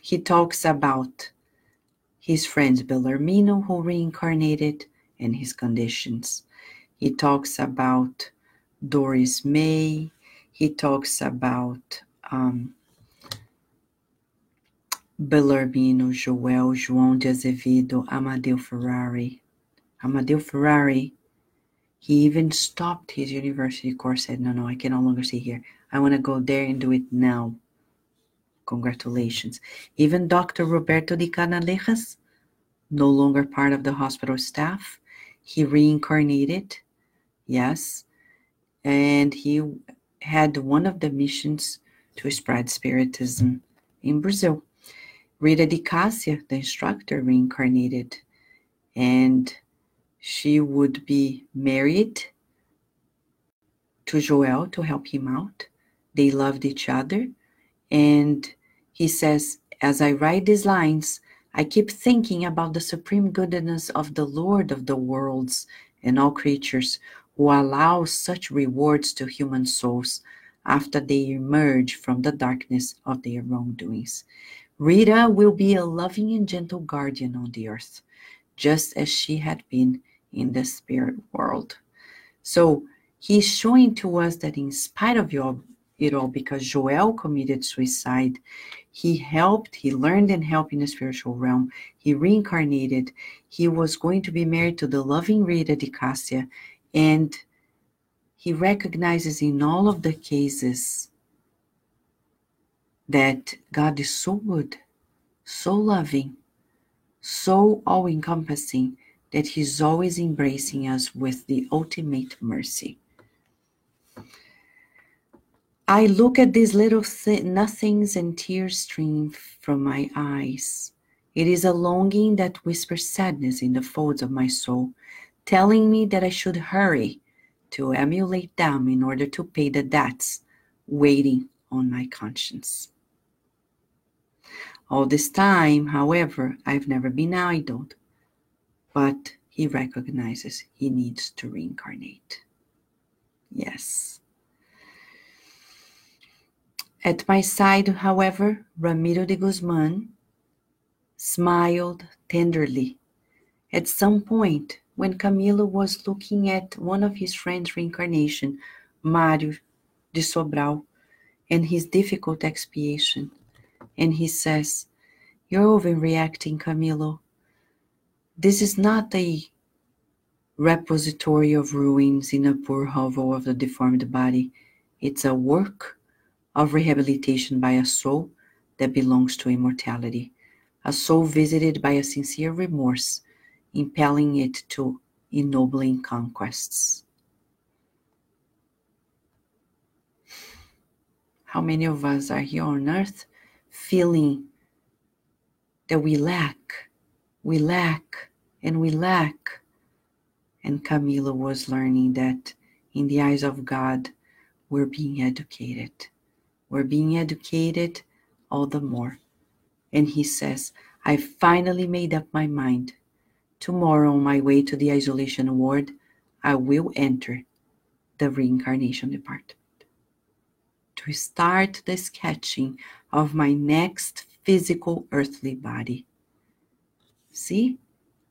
he talks about his friend Bellarmino who reincarnated and his conditions. He talks about Doris May. He talks about um, Bellarmino, Joel, João de Azevedo, Amadeu Ferrari. Amadeu Ferrari, he even stopped his university course, said, no, no, I can no longer stay here. I want to go there and do it now. Congratulations. Even Dr. Roberto de Canalejas, no longer part of the hospital staff, he reincarnated, yes, and he had one of the missions to spread Spiritism in Brazil. Rita de Cassia, the instructor, reincarnated, and she would be married to Joel to help him out. They loved each other. And he says, as I write these lines, I keep thinking about the supreme goodness of the Lord of the worlds and all creatures who allows such rewards to human souls after they emerge from the darkness of their wrongdoings. Rita will be a loving and gentle guardian on the earth, just as she had been in the spirit world. So he's showing to us that in spite of your, it all, because Joel committed suicide, he helped, he learned and helped in the spiritual realm. He reincarnated. He was going to be married to the loving Rita de Cassia, and he recognizes in all of the cases that God is so good, so loving, so all encompassing that He's always embracing us with the ultimate mercy. I look at these little th- nothings and tears stream from my eyes. It is a longing that whispers sadness in the folds of my soul telling me that I should hurry to emulate them in order to pay the debts waiting on my conscience. All this time, however, I've never been idled, but he recognizes he needs to reincarnate. Yes. At my side, however, Ramiro de Guzman smiled tenderly. At some point, when Camilo was looking at one of his friends' reincarnation, Mario de Sobral, and his difficult expiation. And he says, You're overreacting, Camilo. This is not a repository of ruins in a poor hovel of the deformed body. It's a work of rehabilitation by a soul that belongs to immortality, a soul visited by a sincere remorse impelling it to ennobling conquests. How many of us are here on earth feeling that we lack, we lack, and we lack? And Camila was learning that in the eyes of God, we're being educated. We're being educated all the more. And he says, I finally made up my mind Tomorrow, on my way to the isolation ward, I will enter the reincarnation department to start the sketching of my next physical earthly body. See?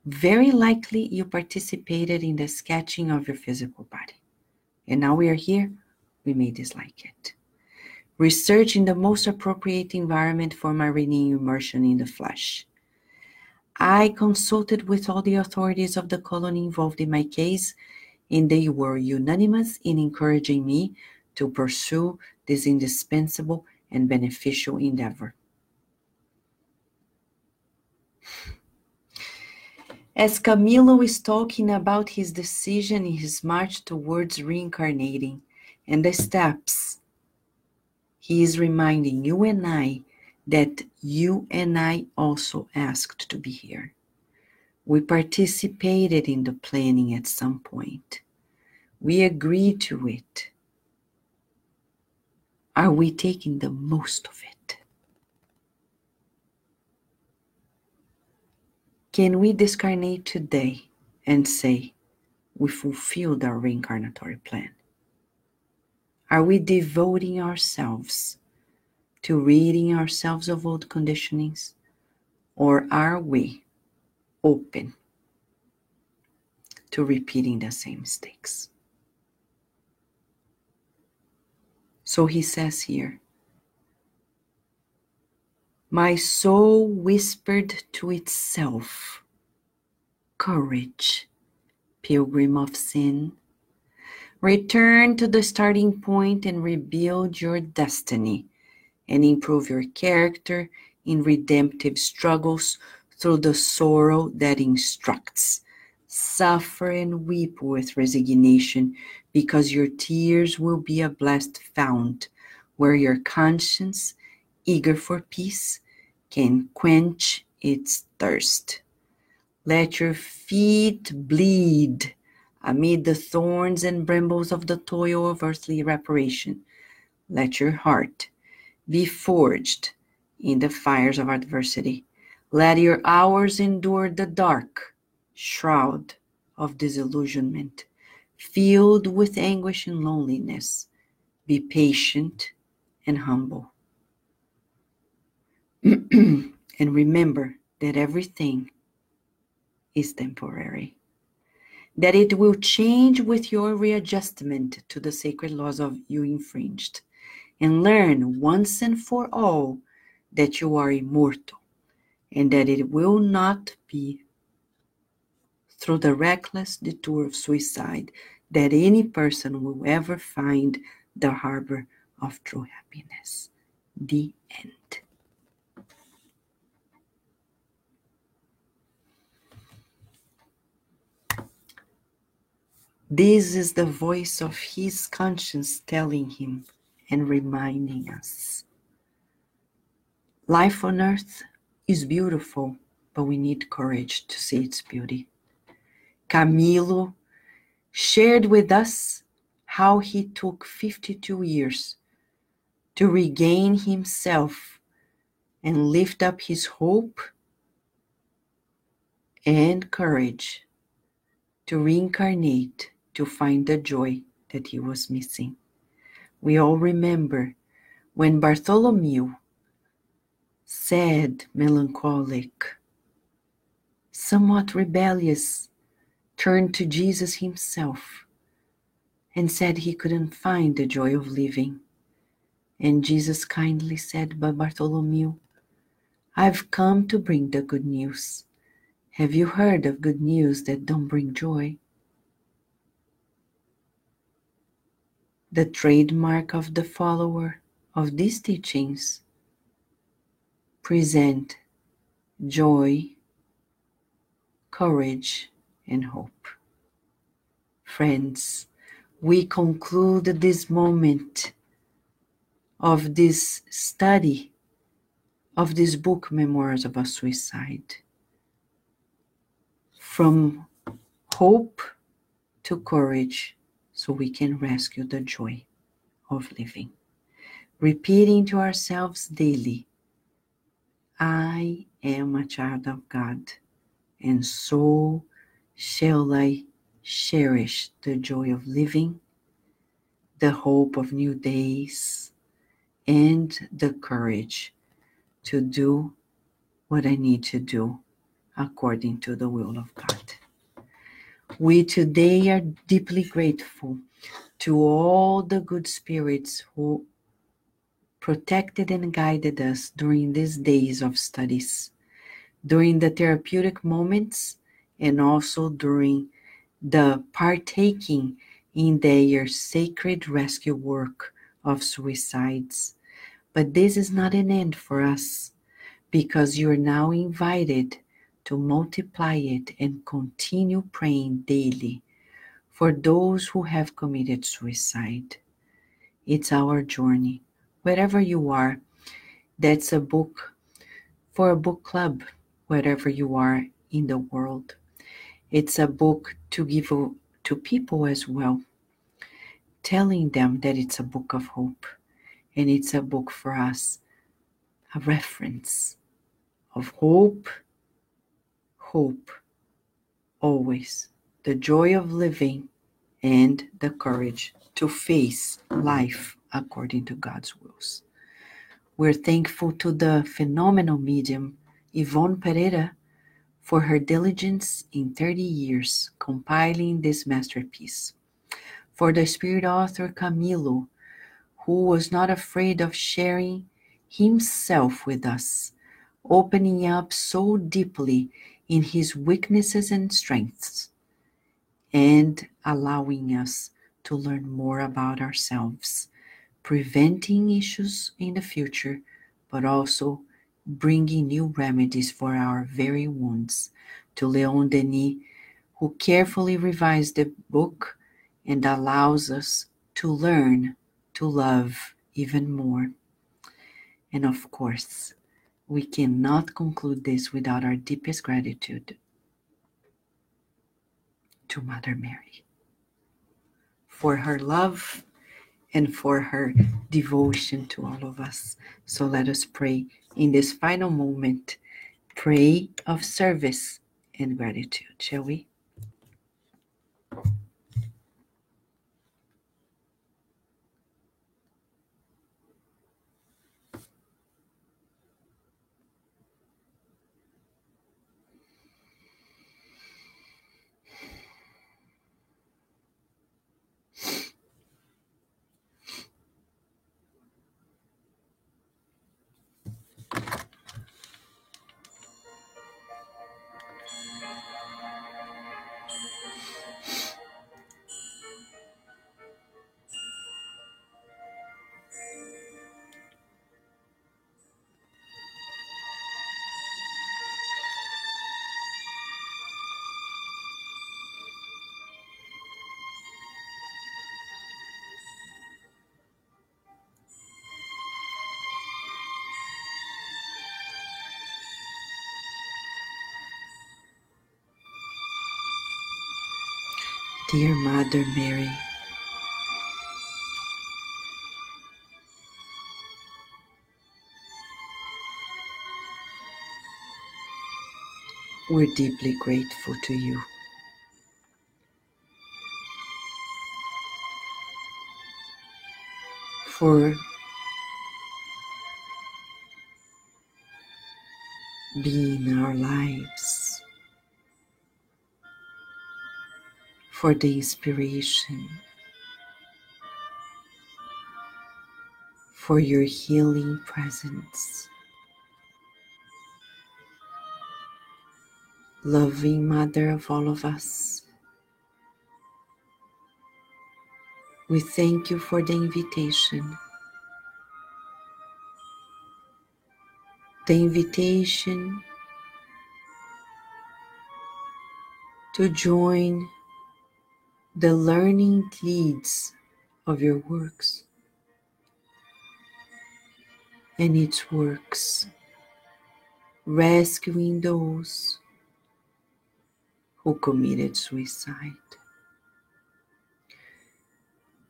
Very likely you participated in the sketching of your physical body. And now we are here, we may dislike it. Researching the most appropriate environment for my renewing immersion in the flesh. I consulted with all the authorities of the colony involved in my case, and they were unanimous in encouraging me to pursue this indispensable and beneficial endeavor. As Camilo is talking about his decision in his march towards reincarnating and the steps, he is reminding you and I that you and I also asked to be here. We participated in the planning at some point. We agreed to it. Are we taking the most of it? Can we discarnate today and say we fulfilled our reincarnatory plan? Are we devoting ourselves to reading ourselves of old conditionings? Or are we open to repeating the same mistakes? So he says here, my soul whispered to itself, Courage, pilgrim of sin. Return to the starting point and rebuild your destiny and improve your character in redemptive struggles through the sorrow that instructs. Suffer and weep with resignation, because your tears will be a blessed fount where your conscience, eager for peace, can quench its thirst. Let your feet bleed amid the thorns and brambles of the toil of earthly reparation. Let your heart be forged in the fires of adversity. Let your hours endure the dark shroud of disillusionment, filled with anguish and loneliness. Be patient and humble. [clears throat] and remember that everything is temporary, that it will change with your readjustment to the sacred laws of you infringed and learn once and for all that you are immortal and that it will not be through the reckless detour of suicide that any person will ever find the harbor of true happiness. The end. This is the voice of his conscience telling him and reminding us. Life on earth is beautiful, but we need courage to see its beauty. Camilo shared with us how he took 52 years to regain himself and lift up his hope and courage to reincarnate to find the joy that he was missing. We all remember when Bartholomew sad, melancholic, somewhat rebellious, turned to Jesus himself and said he couldn't find the joy of living. And Jesus kindly said, But Bartholomew, I've come to bring the good news. Have you heard of good news that don't bring joy? The trademark of the follower of these teachings present joy, courage, and hope. Friends, we conclude this moment of this study of this book, Memoirs of a Suicide. From hope to courage, so we can rescue the joy of living. Repeating to ourselves daily I am a child of God, and so shall I cherish the joy of living, the hope of new days, and the courage to do what I need to do according to the will of God. We today are deeply grateful to all the good spirits who protected and guided us during these days of studies, during the therapeutic moments, and also during the partaking in their sacred rescue work of suicides. But this is not an end for us because you are now invited to multiply it and continue praying daily for those who have committed suicide. It's our journey. Wherever you are, that's a book for a book club, wherever you are in the world. It's a book to give to people as well, telling them that it's a book of hope and it's a book for us, a reference of hope, hope, always, the joy of living, and the courage to face life according to God's wills. We're thankful to the phenomenal medium Yvonne Pereira for her diligence in 30 years compiling this masterpiece, for the spirit author Camilo, who was not afraid of sharing himself with us, opening up so deeply in his weaknesses and strengths, and allowing us to learn more about ourselves preventing issues in the future, but also bringing new remedies for our very wounds. To Leon Denis, who carefully revised the book and allows us to learn to love even more. And of course, we cannot conclude this without our deepest gratitude to Mother Mary for her love and for her devotion to all of us. So let us pray in this final moment, pray of service and gratitude, shall we? Dear Mother Mary, we're deeply grateful to you. For being our lives. For the inspiration, for your healing presence. Loving Mother of all of us, we thank you for the invitation. The invitation to join the learning deeds of your works. And its works, rescuing those who committed suicide.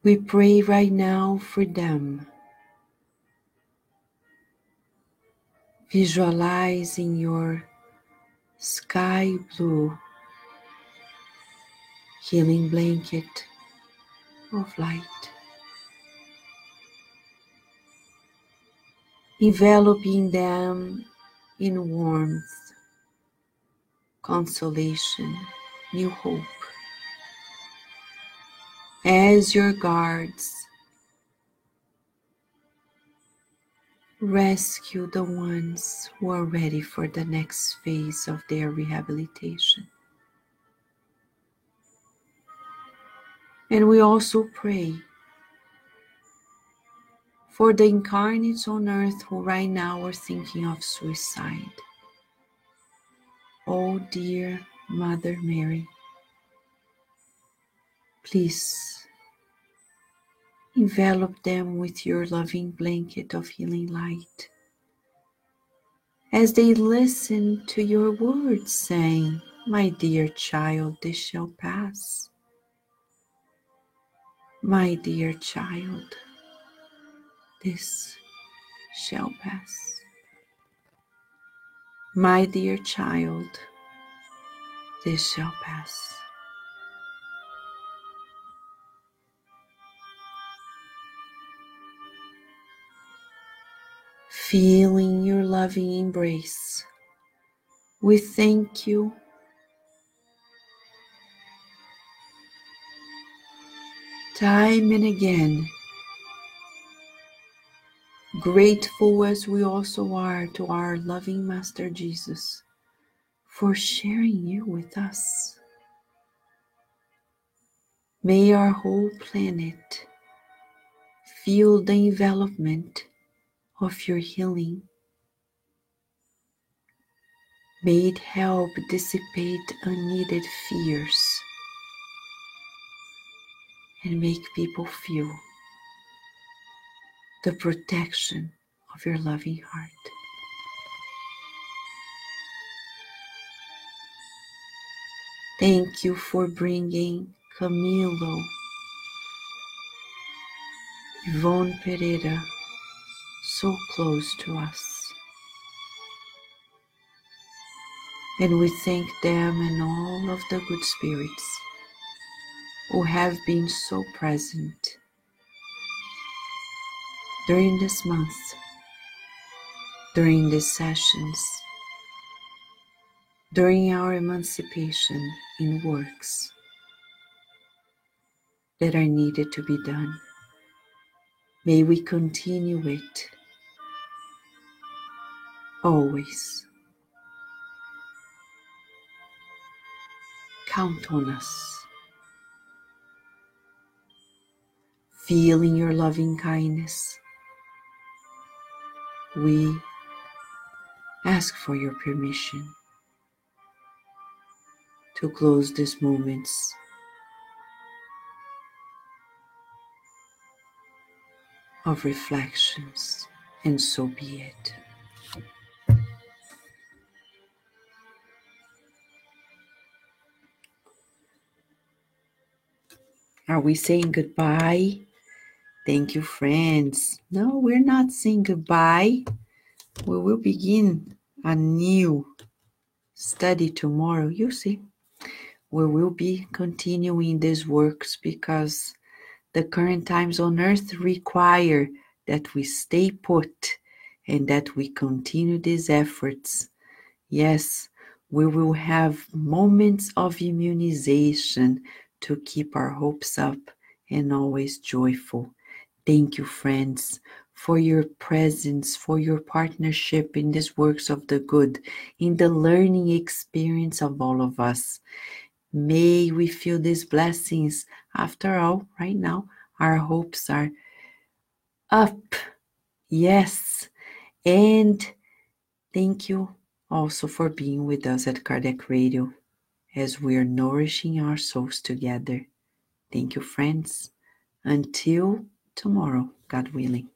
We pray right now for them, visualizing your sky blue healing blanket of light, enveloping them in warmth, consolation, new hope. As your guards, rescue the ones who are ready for the next phase of their rehabilitation. And we also pray for the incarnates on earth who right now are thinking of suicide. Oh, dear Mother Mary, please envelop them with your loving blanket of healing light as they listen to your words saying, My dear child, this shall pass. My dear child, this shall pass. My dear child, this shall pass. Feeling your loving embrace, we thank you. Time and again, grateful as we also are to our loving Master Jesus for sharing you with us. May our whole planet feel the envelopment of your healing. May it help dissipate unneeded fears and make people feel the protection of your loving heart. Thank you for bringing Camilo, Yvonne Pereira so close to us. And we thank them and all of the good spirits who have been so present during this month, during these sessions, during our emancipation in works that are needed to be done. May we continue it always. Count on us. Feeling your loving kindness, we ask for your permission to close these moments of reflections, and so be it. Are we saying goodbye? Thank you, friends. No, we're not saying goodbye. We will begin a new study tomorrow. You see, we will be continuing these works because the current times on earth require that we stay put and that we continue these efforts. Yes, we will have moments of immunization to keep our hopes up and always joyful. Thank you, friends, for your presence, for your partnership in these works of the good, in the learning experience of all of us. May we feel these blessings. After all, right now, our hopes are up. Yes. And thank you also for being with us at Kardec Radio as we are nourishing our souls together. Thank you, friends. Until tomorrow, God willing.